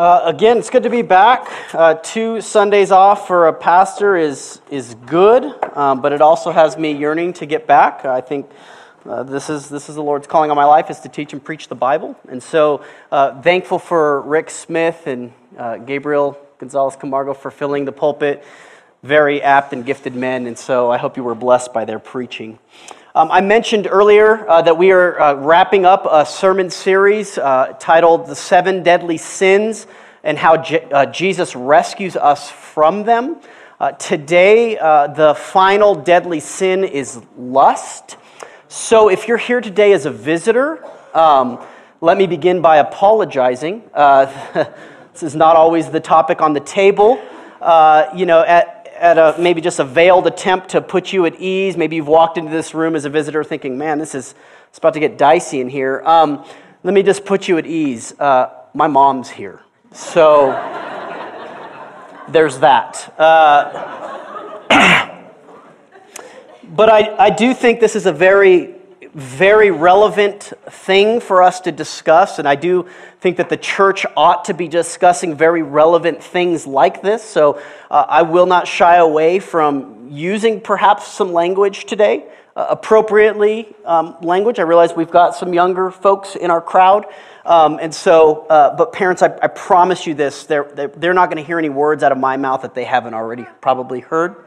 Uh, again, it's good to be back. Uh, two Sundays off for a pastor is, is good, um, but it also has me yearning to get back. I think uh, this, is, this is the Lord's calling on my life is to teach and preach the Bible. And so uh, thankful for Rick Smith and uh, Gabriel Gonzalez Camargo for filling the pulpit. Very apt and gifted men, and so I hope you were blessed by their preaching. Um, I mentioned earlier uh, that we are uh, wrapping up a sermon series uh, titled The Seven Deadly Sins and How Je- uh, Jesus Rescues Us from Them. Uh, today, uh, the final deadly sin is lust. So, if you're here today as a visitor, um, let me begin by apologizing. this is not always the topic on the table. you know, at, at a, maybe just a veiled attempt to put you at ease. Maybe you've walked into this room as a visitor thinking, man, this is it's about to get dicey in here. Um, let me just put you at ease. Uh, my mom's here. So there's that. Uh, but I, I do think this is a very very relevant thing for us to discuss, and I do think that the church ought to be discussing very relevant things like this. So uh, I will not shy away from using perhaps some language today, uh, appropriately um, language. I realize we've got some younger folks in our crowd. Um, and so, uh, but parents, I, I, promise you this they're, they're not going to hear any words out of my mouth that they haven't already probably heard.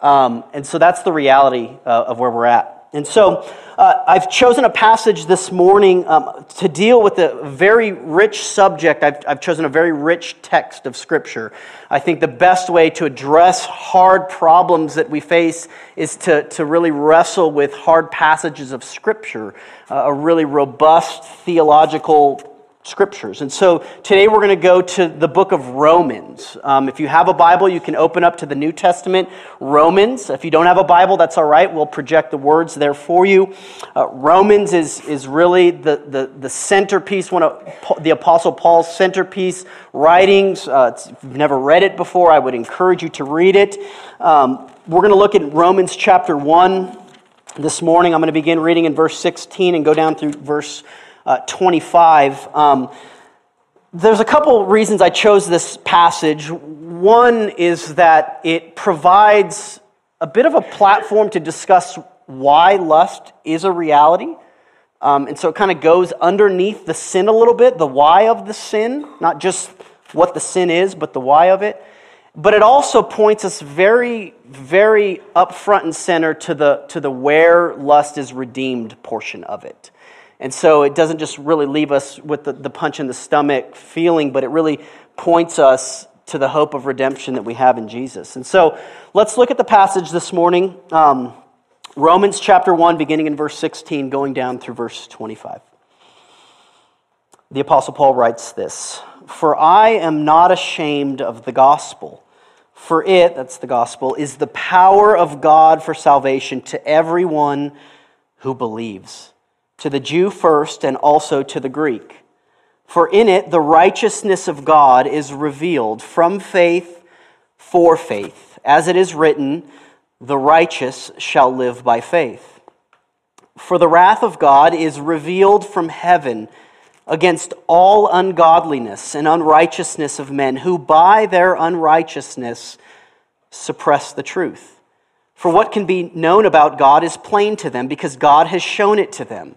Um, and so that's the reality uh, of where we're at. And so uh, I've chosen a passage this morning um, to deal with a very rich subject. I've, I've chosen a very rich text of Scripture. I think the best way to address hard problems that we face is to, to really wrestle with hard passages of Scripture, uh, a really robust theological scriptures. And so today we're going to go to the book of Romans. Um, if you have a Bible, you can open up to the New Testament, Romans. If you don't have a Bible, that's all right. We'll project the words there for you. Uh, Romans is, is really the, the, the centerpiece, one of the Apostle Paul's centerpiece writings. Uh, if you've never read it before, I would encourage you to read it. Um, we're going to look at Romans chapter 1 this morning. I'm going to begin reading in verse 16 and go down through verse uh, 25. Um, there's a couple reasons I chose this passage. One is that it provides a bit of a platform to discuss why lust is a reality. Um, and so it kind of goes underneath the sin a little bit, the why of the sin, not just what the sin is, but the why of it. But it also points us very, very up front and center to the, to the where lust is redeemed portion of it. And so it doesn't just really leave us with the, the punch in the stomach feeling, but it really points us to the hope of redemption that we have in Jesus. And so let's look at the passage this morning um, Romans chapter 1, beginning in verse 16, going down through verse 25. The Apostle Paul writes this For I am not ashamed of the gospel, for it, that's the gospel, is the power of God for salvation to everyone who believes to the Jew first and also to the Greek. For in it the righteousness of God is revealed from faith for faith. As it is written, the righteous shall live by faith. For the wrath of God is revealed from heaven against all ungodliness and unrighteousness of men who by their unrighteousness suppress the truth. For what can be known about God is plain to them because God has shown it to them.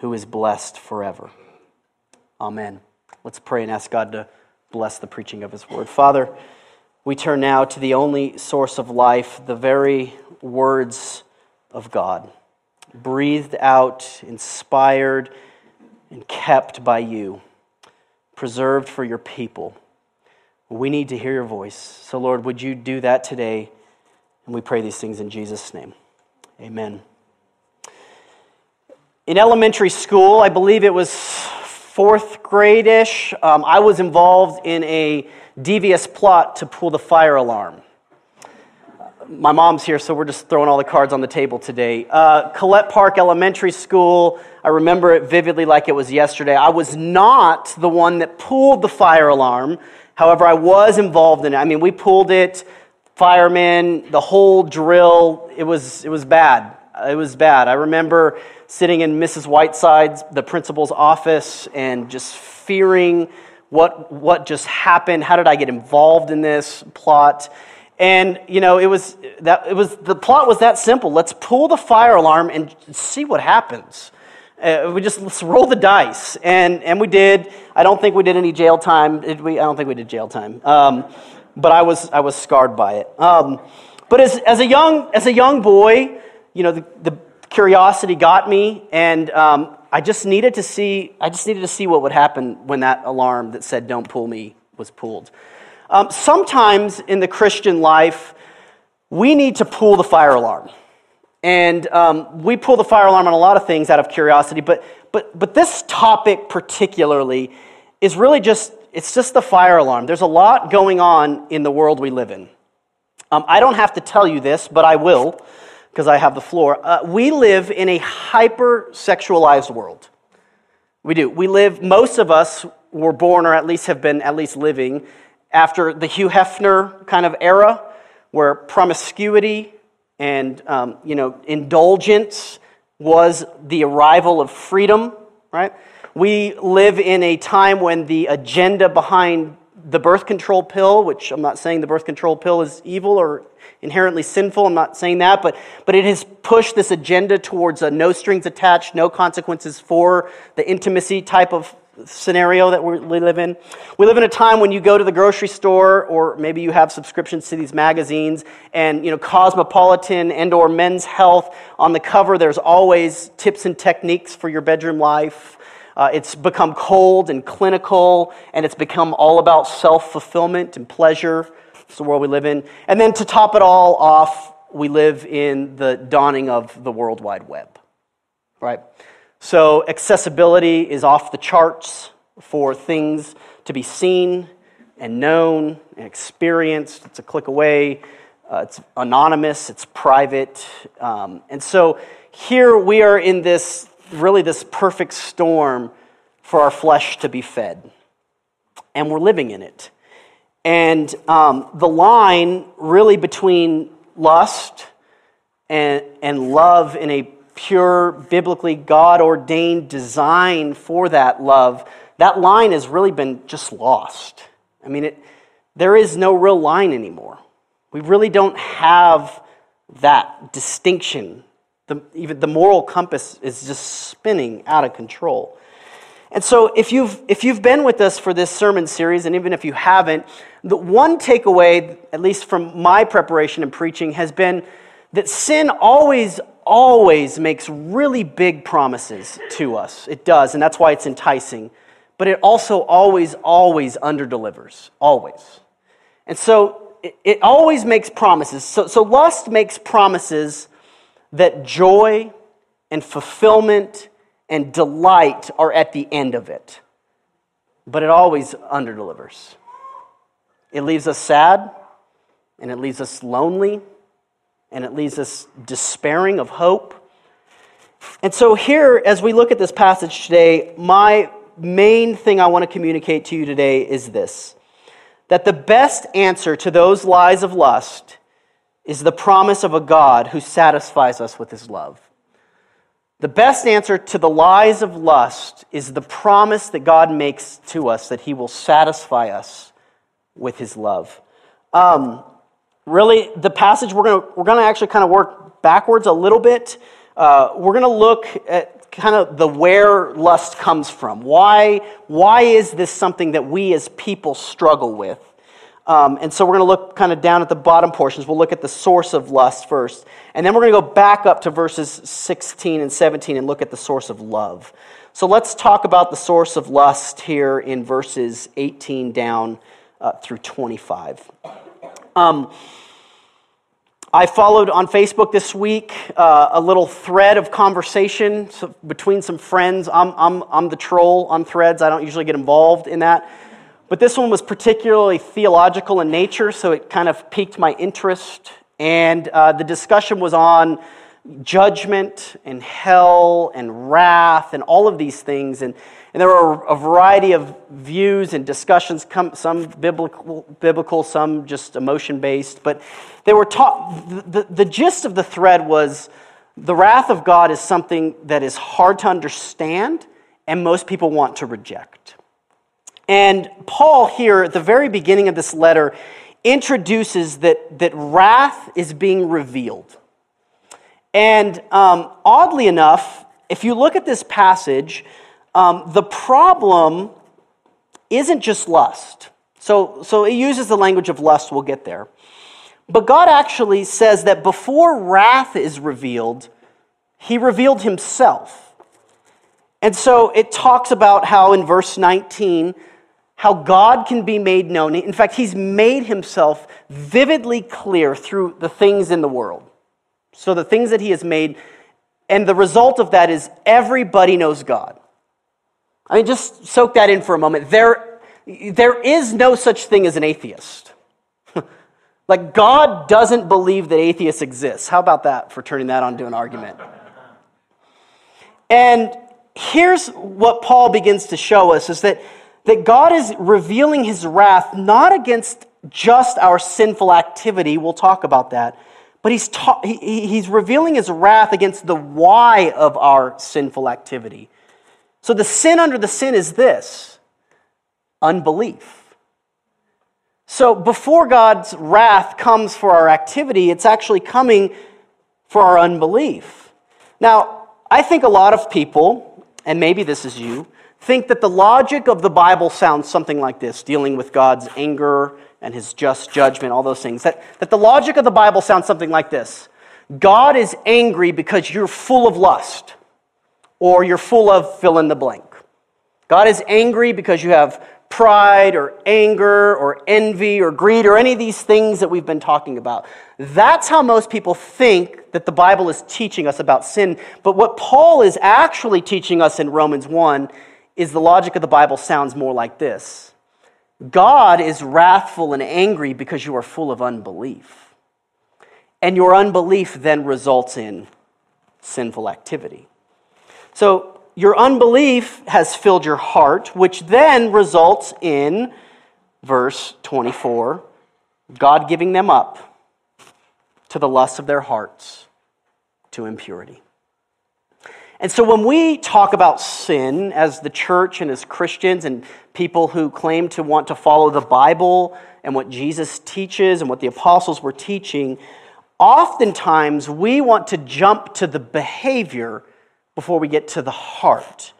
who is blessed forever. Amen. Let's pray and ask God to bless the preaching of his word. Father, we turn now to the only source of life, the very words of God, breathed out, inspired, and kept by you, preserved for your people. We need to hear your voice. So, Lord, would you do that today? And we pray these things in Jesus' name. Amen. In elementary school, I believe it was fourth grade ish, um, I was involved in a devious plot to pull the fire alarm. My mom's here, so we're just throwing all the cards on the table today. Uh, Colette Park Elementary School, I remember it vividly like it was yesterday. I was not the one that pulled the fire alarm. However, I was involved in it. I mean, we pulled it, firemen, the whole drill. It was, it was bad. It was bad. I remember sitting in Mrs. Whiteside's, the principal's office, and just fearing what, what just happened? How did I get involved in this plot? And you know, it was that it was the plot was that simple. Let's pull the fire alarm and see what happens. Uh, we just let's roll the dice, and and we did. I don't think we did any jail time. Did we? I don't think we did jail time. Um, but I was I was scarred by it. Um, but as as a young as a young boy, you know, the, the curiosity got me, and um, I just needed to see. I just needed to see what would happen when that alarm that said "Don't pull me" was pulled. Um, sometimes in the Christian life, we need to pull the fire alarm, and um, we pull the fire alarm on a lot of things out of curiosity. But but but this topic particularly is really just it's just the fire alarm. There's a lot going on in the world we live in. Um, I don't have to tell you this, but I will because I have the floor. Uh, we live in a hyper sexualized world. We do. We live, most of us were born or at least have been at least living after the Hugh Hefner kind of era where promiscuity and um, you know indulgence was the arrival of freedom right we live in a time when the agenda behind the birth control pill which i'm not saying the birth control pill is evil or inherently sinful. I'm not saying that, but, but it has pushed this agenda towards a no strings attached, no consequences for the intimacy type of scenario that we live in. We live in a time when you go to the grocery store or maybe you have subscriptions to these magazines and you know Cosmopolitan and or Men's Health on the cover there's always tips and techniques for your bedroom life. Uh, it's become cold and clinical and it's become all about self-fulfillment and pleasure. It's the world we live in. And then to top it all off, we live in the dawning of the World Wide Web, right? So accessibility is off the charts for things to be seen and known and experienced. It's a click away. Uh, it's anonymous. It's private. Um, and so here we are in this really this perfect storm for our flesh to be fed, and we're living in it. And um, the line really between lust and, and love in a pure, biblically God ordained design for that love, that line has really been just lost. I mean, it, there is no real line anymore. We really don't have that distinction. The, even the moral compass is just spinning out of control. And so, if you've, if you've been with us for this sermon series, and even if you haven't, the one takeaway, at least from my preparation and preaching, has been that sin always, always makes really big promises to us. It does, and that's why it's enticing. But it also always, always underdelivers. Always. And so, it, it always makes promises. So, so, lust makes promises that joy and fulfillment and delight are at the end of it. But it always underdelivers. It leaves us sad, and it leaves us lonely, and it leaves us despairing of hope. And so, here, as we look at this passage today, my main thing I want to communicate to you today is this that the best answer to those lies of lust is the promise of a God who satisfies us with his love. The best answer to the lies of lust is the promise that God makes to us that He will satisfy us with His love. Um, really, the passage we're going we're gonna actually kind of work backwards a little bit. Uh, we're going to look at kind of the where lust comes from. Why, why is this something that we as people struggle with? Um, and so we're going to look kind of down at the bottom portions. We'll look at the source of lust first. And then we're going to go back up to verses 16 and 17 and look at the source of love. So let's talk about the source of lust here in verses 18 down uh, through 25. Um, I followed on Facebook this week uh, a little thread of conversation between some friends. I'm, I'm, I'm the troll on threads, I don't usually get involved in that. But this one was particularly theological in nature, so it kind of piqued my interest. And uh, the discussion was on judgment and hell and wrath and all of these things. And, and there were a variety of views and discussions, some biblical, biblical some just emotion based. But they were taught, the, the, the gist of the thread was the wrath of God is something that is hard to understand and most people want to reject. And Paul, here at the very beginning of this letter, introduces that, that wrath is being revealed. And um, oddly enough, if you look at this passage, um, the problem isn't just lust. So, so it uses the language of lust, we'll get there. But God actually says that before wrath is revealed, He revealed Himself. And so it talks about how in verse 19, how God can be made known. In fact, He's made Himself vividly clear through the things in the world. So, the things that He has made, and the result of that is everybody knows God. I mean, just soak that in for a moment. There, there is no such thing as an atheist. like, God doesn't believe that atheists exist. How about that for turning that onto an argument? And here's what Paul begins to show us is that that God is revealing his wrath not against just our sinful activity, we'll talk about that, but he's, ta- he, he's revealing his wrath against the why of our sinful activity. So the sin under the sin is this unbelief. So before God's wrath comes for our activity, it's actually coming for our unbelief. Now, I think a lot of people, and maybe this is you, think that the logic of the Bible sounds something like this, dealing with God's anger and his just judgment, all those things. That, that the logic of the Bible sounds something like this God is angry because you're full of lust, or you're full of fill in the blank. God is angry because you have pride or anger or envy or greed or any of these things that we've been talking about. That's how most people think that the Bible is teaching us about sin. But what Paul is actually teaching us in Romans 1 is the logic of the Bible sounds more like this God is wrathful and angry because you are full of unbelief. And your unbelief then results in sinful activity. So, your unbelief has filled your heart, which then results in verse 24 God giving them up to the lusts of their hearts, to impurity. And so when we talk about sin as the church and as Christians and people who claim to want to follow the Bible and what Jesus teaches and what the apostles were teaching, oftentimes we want to jump to the behavior before we get to the heart.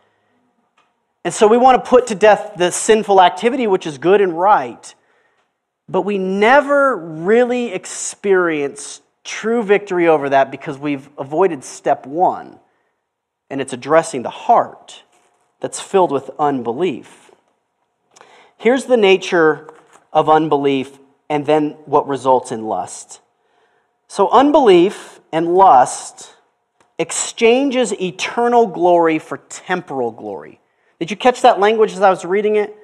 And so we want to put to death the sinful activity, which is good and right, but we never really experience true victory over that because we've avoided step one and it's addressing the heart that's filled with unbelief. Here's the nature of unbelief and then what results in lust. So, unbelief and lust exchanges eternal glory for temporal glory. Did you catch that language as I was reading it?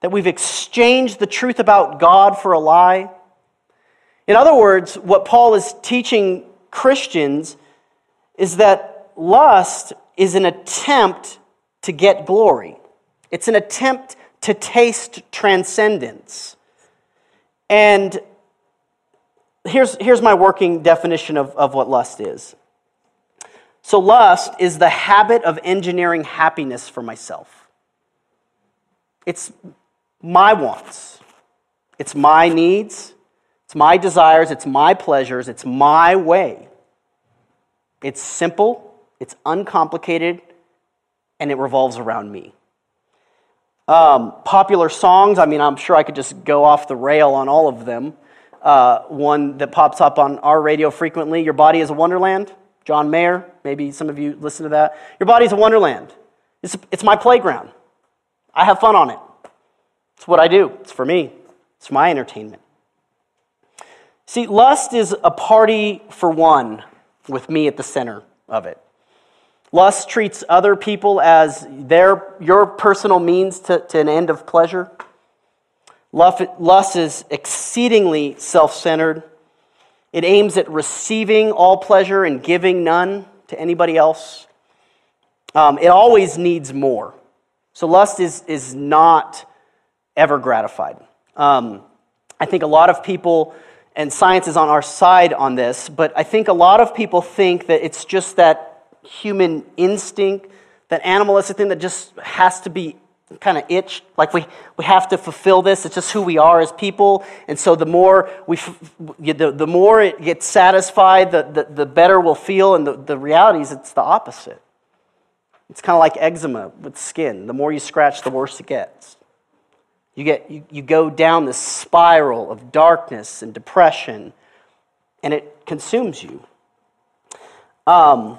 That we've exchanged the truth about God for a lie? In other words, what Paul is teaching Christians is that lust is an attempt to get glory, it's an attempt to taste transcendence. And here's, here's my working definition of, of what lust is. So, lust is the habit of engineering happiness for myself. It's my wants, it's my needs, it's my desires, it's my pleasures, it's my way. It's simple, it's uncomplicated, and it revolves around me. Um, popular songs, I mean, I'm sure I could just go off the rail on all of them. Uh, one that pops up on our radio frequently Your Body is a Wonderland. John Mayer, maybe some of you listen to that. Your Body is a Wonderland. It's, it's my playground. I have fun on it. It's what I do, it's for me, it's my entertainment. See, lust is a party for one with me at the center of it. Lust treats other people as their, your personal means to, to an end of pleasure. Lust is exceedingly self centered. It aims at receiving all pleasure and giving none to anybody else. Um, it always needs more. So lust is, is not ever gratified. Um, I think a lot of people, and science is on our side on this, but I think a lot of people think that it's just that human instinct, that animalistic thing that just has to be kind of itch like we, we have to fulfill this. It's just who we are as people. And so the more we the, the more it gets satisfied the, the, the better we'll feel. And the, the reality is it's the opposite. It's kind of like eczema with skin. The more you scratch the worse it gets. You get you, you go down this spiral of darkness and depression and it consumes you. Um,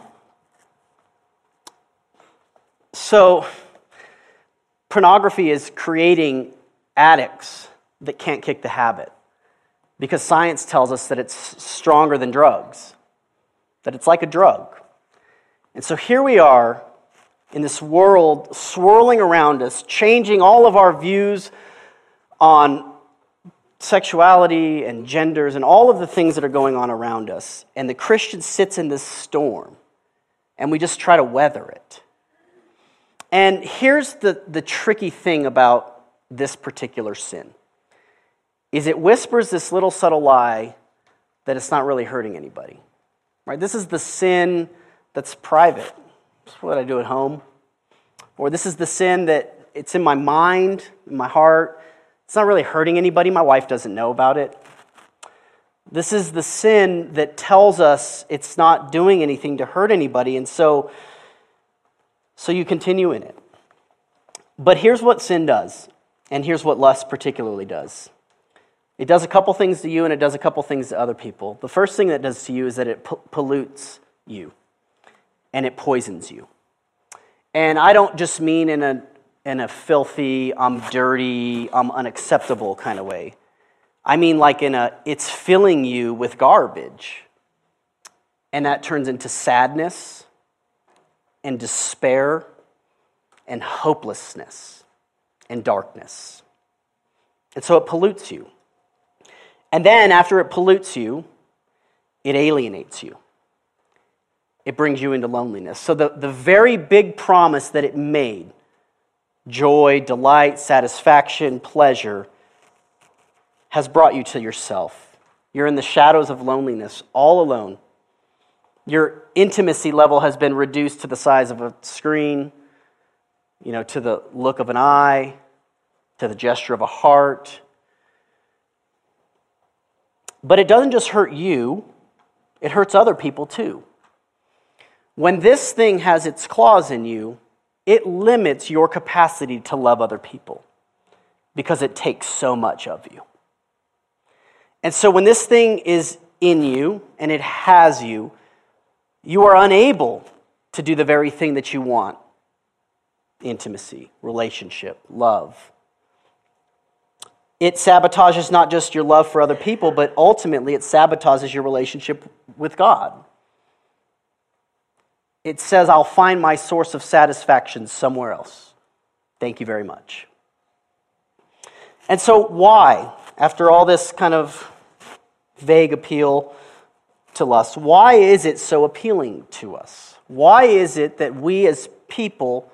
so, pornography is creating addicts that can't kick the habit because science tells us that it's stronger than drugs, that it's like a drug. And so here we are in this world swirling around us, changing all of our views on sexuality and genders and all of the things that are going on around us. And the Christian sits in this storm, and we just try to weather it. And here's the, the tricky thing about this particular sin is it whispers this little subtle lie that it's not really hurting anybody. Right? This is the sin that's private. It's what I do at home. Or this is the sin that it's in my mind, in my heart. It's not really hurting anybody. My wife doesn't know about it. This is the sin that tells us it's not doing anything to hurt anybody. And so so you continue in it. But here's what sin does, and here's what lust particularly does it does a couple things to you, and it does a couple things to other people. The first thing that does to you is that it pollutes you, and it poisons you. And I don't just mean in a, in a filthy, I'm dirty, I'm unacceptable kind of way. I mean, like in a, it's filling you with garbage. And that turns into sadness and despair and hopelessness and darkness. And so it pollutes you. And then after it pollutes you, it alienates you. It brings you into loneliness. So the, the very big promise that it made joy, delight, satisfaction, pleasure has brought you to yourself. You're in the shadows of loneliness, all alone. Your intimacy level has been reduced to the size of a screen, you know, to the look of an eye, to the gesture of a heart. But it doesn't just hurt you, it hurts other people too. When this thing has its claws in you, it limits your capacity to love other people because it takes so much of you. And so when this thing is in you and it has you, you are unable to do the very thing that you want intimacy, relationship, love. It sabotages not just your love for other people, but ultimately it sabotages your relationship with God. It says, I'll find my source of satisfaction somewhere else. Thank you very much. And so, why, after all this kind of vague appeal, to lust. Why is it so appealing to us? Why is it that we as people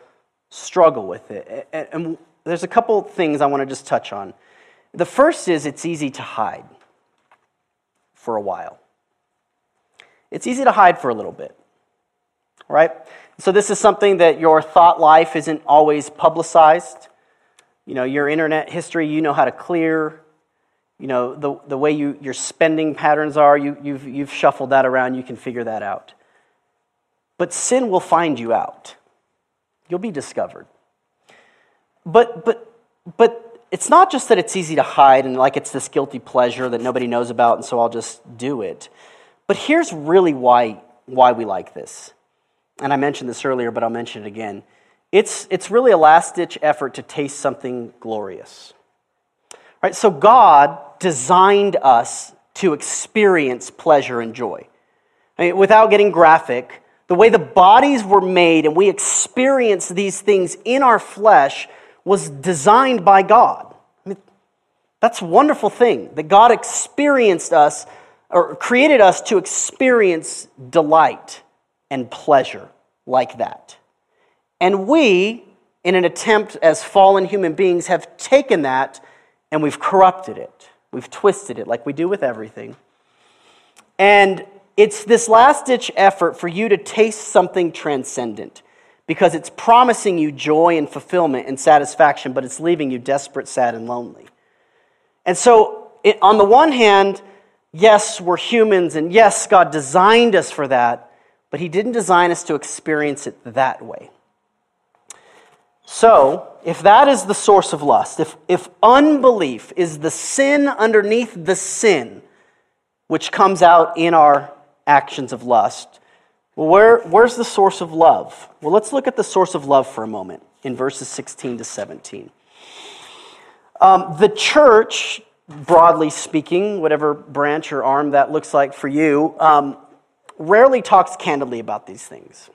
struggle with it? And there's a couple things I want to just touch on. The first is it's easy to hide for a while. It's easy to hide for a little bit, right? So, this is something that your thought life isn't always publicized. You know, your internet history, you know how to clear you know, the, the way you, your spending patterns are, you, you've, you've shuffled that around, you can figure that out. But sin will find you out. You'll be discovered. But, but but it's not just that it's easy to hide and like it's this guilty pleasure that nobody knows about, and so I'll just do it. But here's really why, why we like this. And I mentioned this earlier, but I'll mention it again. It's, it's really a last ditch effort to taste something glorious. Right? So God designed us to experience pleasure and joy. I mean, without getting graphic, the way the bodies were made and we experience these things in our flesh was designed by God. I mean, that's a wonderful thing that God experienced us or created us to experience delight and pleasure like that. And we, in an attempt as fallen human beings, have taken that and we've corrupted it. We've twisted it like we do with everything. And it's this last ditch effort for you to taste something transcendent because it's promising you joy and fulfillment and satisfaction, but it's leaving you desperate, sad, and lonely. And so, it, on the one hand, yes, we're humans, and yes, God designed us for that, but He didn't design us to experience it that way. So, if that is the source of lust, if, if unbelief is the sin underneath the sin which comes out in our actions of lust, well, where, where's the source of love? Well, let's look at the source of love for a moment in verses 16 to 17. Um, the church, broadly speaking, whatever branch or arm that looks like for you, um, rarely talks candidly about these things.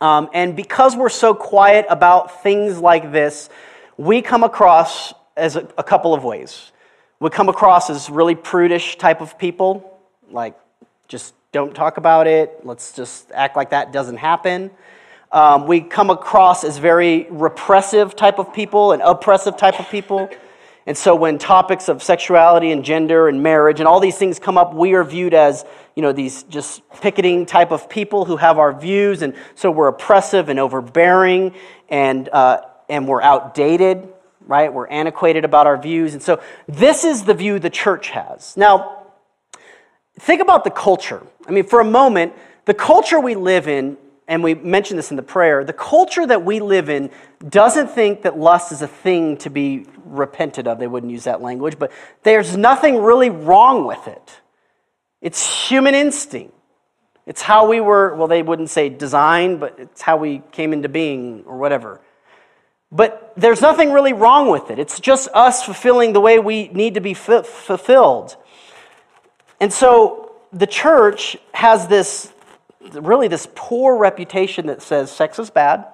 Um, and because we're so quiet about things like this, we come across as a, a couple of ways. We come across as really prudish type of people, like just don't talk about it, let's just act like that doesn't happen. Um, we come across as very repressive type of people and oppressive type of people. And so when topics of sexuality and gender and marriage and all these things come up, we are viewed as, you know, these just picketing type of people who have our views. And so we're oppressive and overbearing and, uh, and we're outdated, right? We're antiquated about our views. And so this is the view the church has. Now, think about the culture. I mean, for a moment, the culture we live in and we mentioned this in the prayer, the culture that we live in doesn't think that lust is a thing to be repented of. They wouldn't use that language, but there's nothing really wrong with it. It's human instinct. It's how we were, well, they wouldn't say designed, but it's how we came into being or whatever. But there's nothing really wrong with it. It's just us fulfilling the way we need to be fulfilled. And so the church has this really this poor reputation that says sex is bad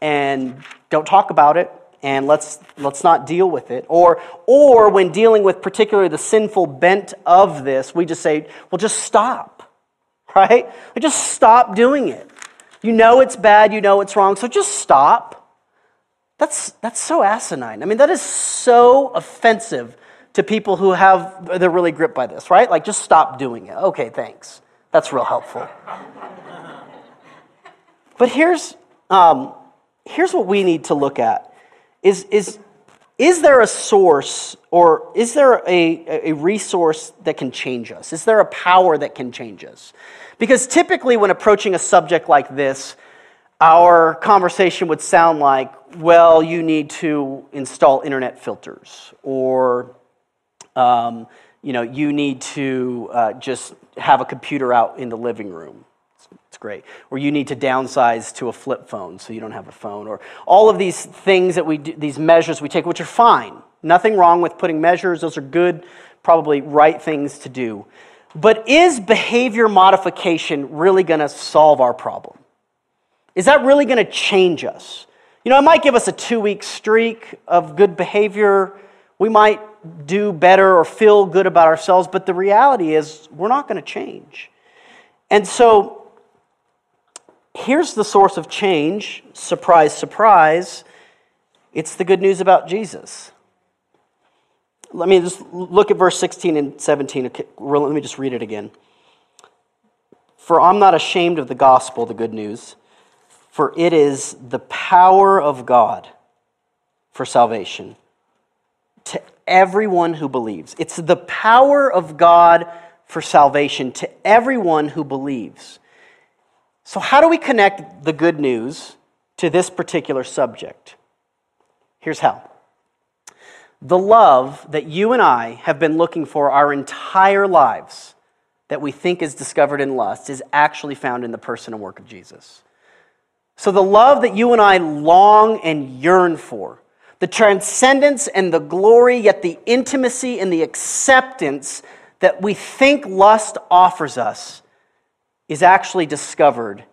and don't talk about it and let's, let's not deal with it. Or, or when dealing with particularly the sinful bent of this, we just say, well, just stop, right? Just stop doing it. You know it's bad, you know it's wrong, so just stop. That's, that's so asinine. I mean, that is so offensive to people who have, they're really gripped by this, right? Like, just stop doing it. Okay, thanks. That's real helpful. but here's, um, here's what we need to look at is, is, is there a source or is there a, a resource that can change us? Is there a power that can change us? Because typically, when approaching a subject like this, our conversation would sound like, well, you need to install internet filters, or um, you know, you need to uh, just have a computer out in the living room. It's, it's great. Or you need to downsize to a flip phone so you don't have a phone. Or all of these things that we do, these measures we take, which are fine. Nothing wrong with putting measures, those are good, probably right things to do. But is behavior modification really going to solve our problem? Is that really going to change us? You know, it might give us a two week streak of good behavior. We might do better or feel good about ourselves, but the reality is we're not going to change. And so here's the source of change surprise, surprise. It's the good news about Jesus. Let me just look at verse 16 and 17. Let me just read it again. For I'm not ashamed of the gospel, the good news, for it is the power of God for salvation to everyone who believes. It's the power of God for salvation to everyone who believes. So, how do we connect the good news to this particular subject? Here's how the love that you and I have been looking for our entire lives that we think is discovered in lust is actually found in the person and work of Jesus. So, the love that you and I long and yearn for, the transcendence and the glory, yet the intimacy and the acceptance that we think lust offers us, is actually discovered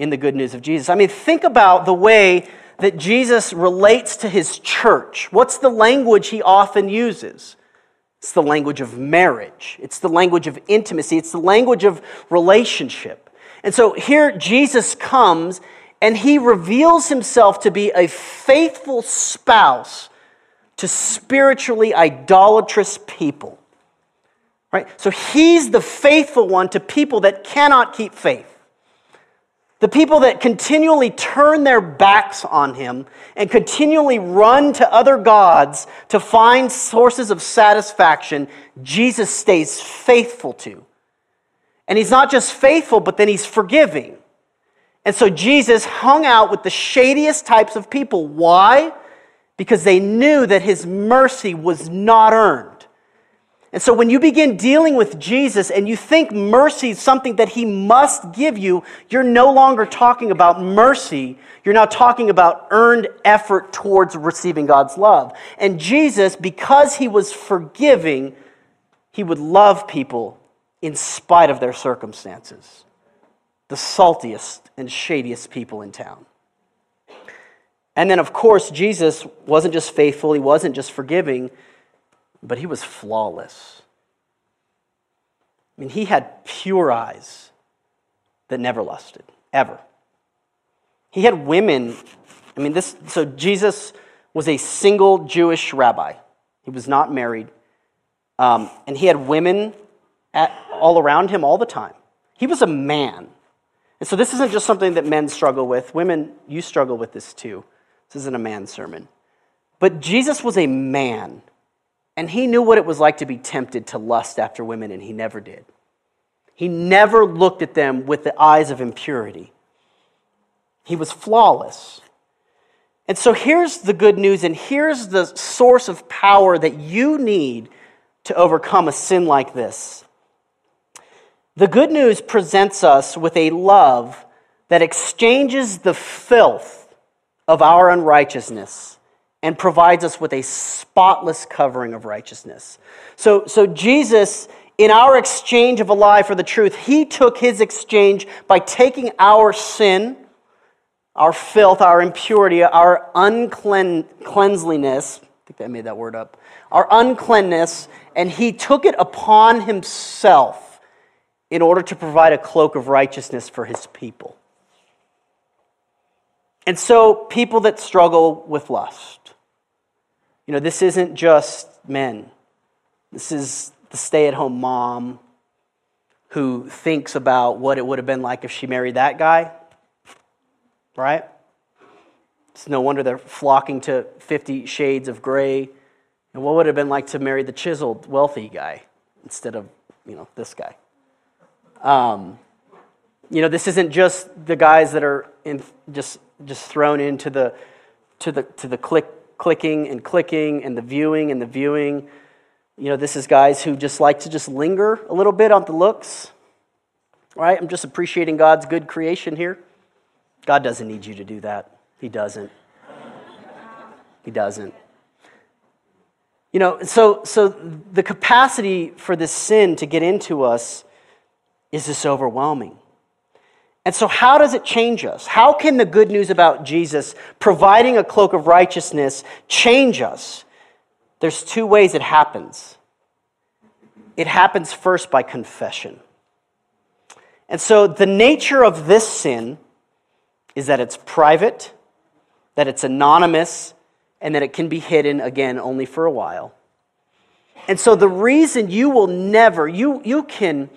in the good news of Jesus. I mean, think about the way that Jesus relates to his church. What's the language he often uses? It's the language of marriage, it's the language of intimacy, it's the language of relationship. And so here Jesus comes and he reveals himself to be a faithful spouse to spiritually idolatrous people. Right? So he's the faithful one to people that cannot keep faith. The people that continually turn their backs on him and continually run to other gods to find sources of satisfaction, Jesus stays faithful to. And he's not just faithful, but then he's forgiving. And so Jesus hung out with the shadiest types of people. Why? Because they knew that his mercy was not earned. And so when you begin dealing with Jesus and you think mercy is something that he must give you, you're no longer talking about mercy. You're now talking about earned effort towards receiving God's love. And Jesus, because he was forgiving, he would love people in spite of their circumstances. The saltiest and shadiest people in town. And then, of course, Jesus wasn't just faithful, he wasn't just forgiving but he was flawless. I mean, he had pure eyes that never lusted, ever. He had women. I mean, this, so Jesus was a single Jewish rabbi. He was not married. Um, and he had women at, all around him all the time. He was a man. And so this isn't just something that men struggle with. Women, you struggle with this too. This isn't a man sermon. But Jesus was a man and he knew what it was like to be tempted to lust after women, and he never did. He never looked at them with the eyes of impurity. He was flawless. And so here's the good news, and here's the source of power that you need to overcome a sin like this. The good news presents us with a love that exchanges the filth of our unrighteousness and provides us with a spotless covering of righteousness. So, so Jesus, in our exchange of a lie for the truth, he took his exchange by taking our sin, our filth, our impurity, our uncleanliness. I think I made that word up. Our uncleanness, and he took it upon himself in order to provide a cloak of righteousness for his people. And so, people that struggle with lust, you know, this isn't just men. This is the stay at home mom who thinks about what it would have been like if she married that guy, right? It's no wonder they're flocking to 50 shades of Grey. And what would it have been like to marry the chiseled, wealthy guy instead of, you know, this guy? Um, you know, this isn't just the guys that are in, just, just thrown into the, to the, to the click clicking and clicking and the viewing and the viewing. You know, this is guys who just like to just linger a little bit on the looks, right? I'm just appreciating God's good creation here. God doesn't need you to do that. He doesn't. He doesn't. You know, so, so the capacity for this sin to get into us is this overwhelming. And so, how does it change us? How can the good news about Jesus providing a cloak of righteousness change us? There's two ways it happens. It happens first by confession. And so, the nature of this sin is that it's private, that it's anonymous, and that it can be hidden again only for a while. And so, the reason you will never, you, you can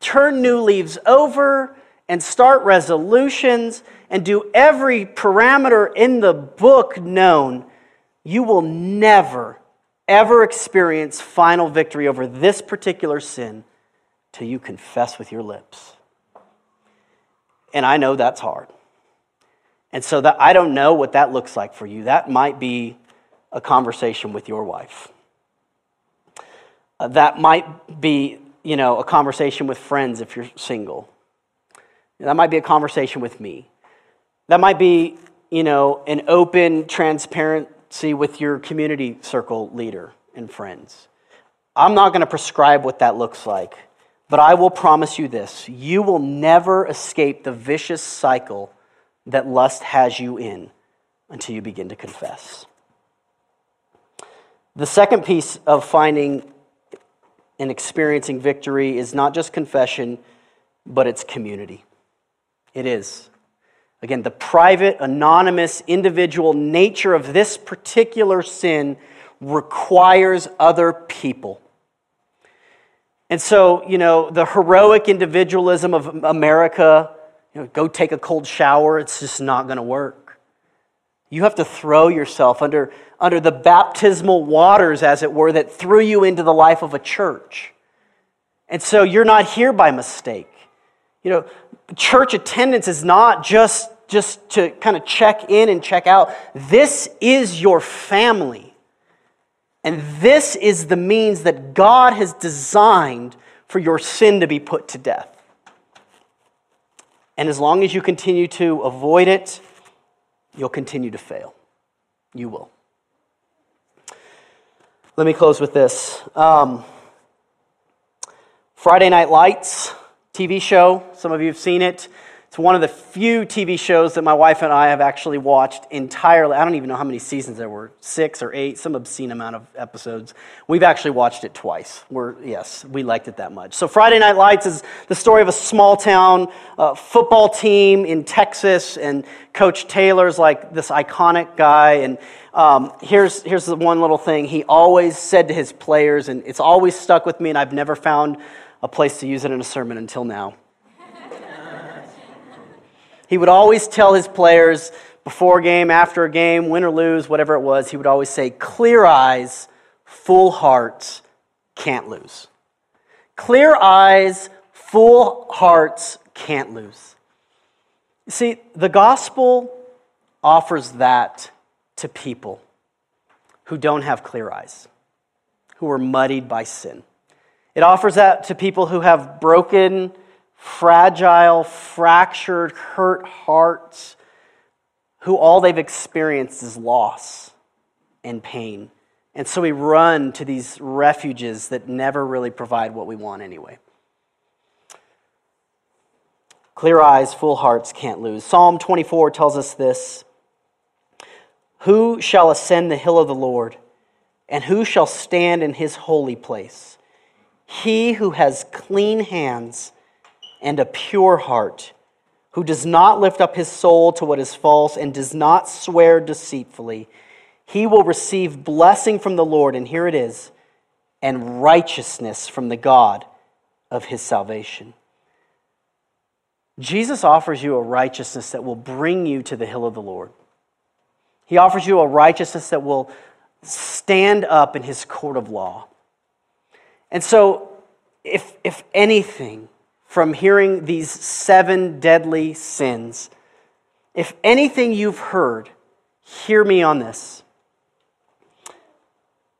turn new leaves over and start resolutions and do every parameter in the book known, you will never, ever experience final victory over this particular sin till you confess with your lips. And I know that's hard. And so that I don't know what that looks like for you. That might be a conversation with your wife. Uh, that might be, you know, a conversation with friends if you're single. That might be a conversation with me. That might be, you know, an open transparency with your community circle leader and friends. I'm not going to prescribe what that looks like, but I will promise you this you will never escape the vicious cycle that lust has you in until you begin to confess. The second piece of finding and experiencing victory is not just confession, but it's community. It is. Again, the private, anonymous, individual nature of this particular sin requires other people. And so, you know, the heroic individualism of America, you know, go take a cold shower, it's just not going to work. You have to throw yourself under, under the baptismal waters, as it were, that threw you into the life of a church. And so you're not here by mistake. You know, church attendance is not just, just to kind of check in and check out. This is your family. And this is the means that God has designed for your sin to be put to death. And as long as you continue to avoid it, you'll continue to fail. You will. Let me close with this. Um, Friday Night Lights TV show. Some of you have seen it. It's one of the few TV shows that my wife and I have actually watched entirely. I don't even know how many seasons there were six or eight, some obscene amount of episodes. We've actually watched it twice. We're, yes, we liked it that much. So, Friday Night Lights is the story of a small town uh, football team in Texas, and Coach Taylor's like this iconic guy. And um, here's, here's the one little thing he always said to his players, and it's always stuck with me, and I've never found a place to use it in a sermon until now. He would always tell his players before a game, after a game, win or lose, whatever it was, he would always say, Clear eyes, full hearts, can't lose. Clear eyes, full hearts, can't lose. You see, the gospel offers that to people who don't have clear eyes, who are muddied by sin. It offers that to people who have broken, fragile, fractured, hurt hearts, who all they've experienced is loss and pain. And so we run to these refuges that never really provide what we want anyway. Clear eyes, full hearts can't lose. Psalm 24 tells us this Who shall ascend the hill of the Lord, and who shall stand in his holy place? He who has clean hands and a pure heart, who does not lift up his soul to what is false and does not swear deceitfully, he will receive blessing from the Lord, and here it is, and righteousness from the God of his salvation. Jesus offers you a righteousness that will bring you to the hill of the Lord. He offers you a righteousness that will stand up in his court of law. And so, if, if anything, from hearing these seven deadly sins, if anything you've heard, hear me on this.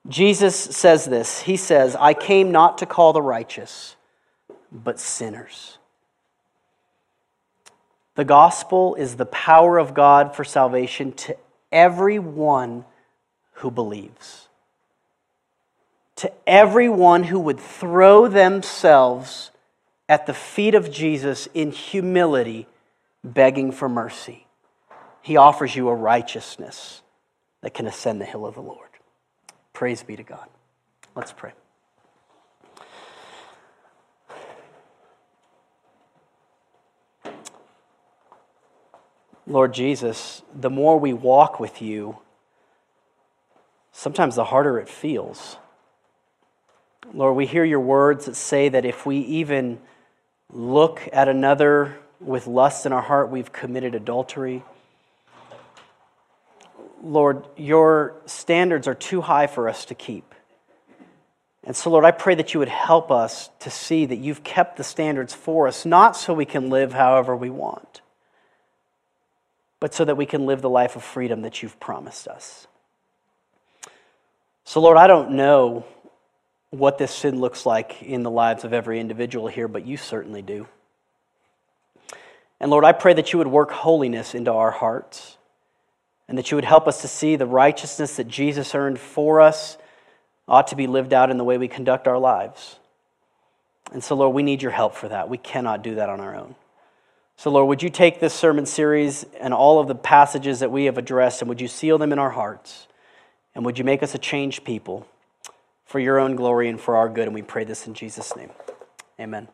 Jesus says this He says, I came not to call the righteous, but sinners. The gospel is the power of God for salvation to everyone who believes to everyone who would throw themselves at the feet of Jesus in humility, begging for mercy. He offers you a righteousness that can ascend the hill of the Lord. Praise be to God. Let's pray. Lord Jesus, the more we walk with you, sometimes the harder it feels. Lord, we hear your words that say that if we even look at another with lust in our heart, we've committed adultery. Lord, your standards are too high for us to keep. And so, Lord, I pray that you would help us to see that you've kept the standards for us, not so we can live however we want, but so that we can live the life of freedom that you've promised us. So, Lord, I don't know what this sin looks like in the lives of every individual here, but you certainly do. And Lord, I pray that you would work holiness into our hearts and that you would help us to see the righteousness that Jesus earned for us ought to be lived out in the way we conduct our lives. And so, Lord, we need your help for that. We cannot do that on our own. So, Lord, would you take this sermon series and all of the passages that we have addressed and would you seal them in our hearts? And would you make us a changed people for your own glory and for our good? And we pray this in Jesus' name. Amen.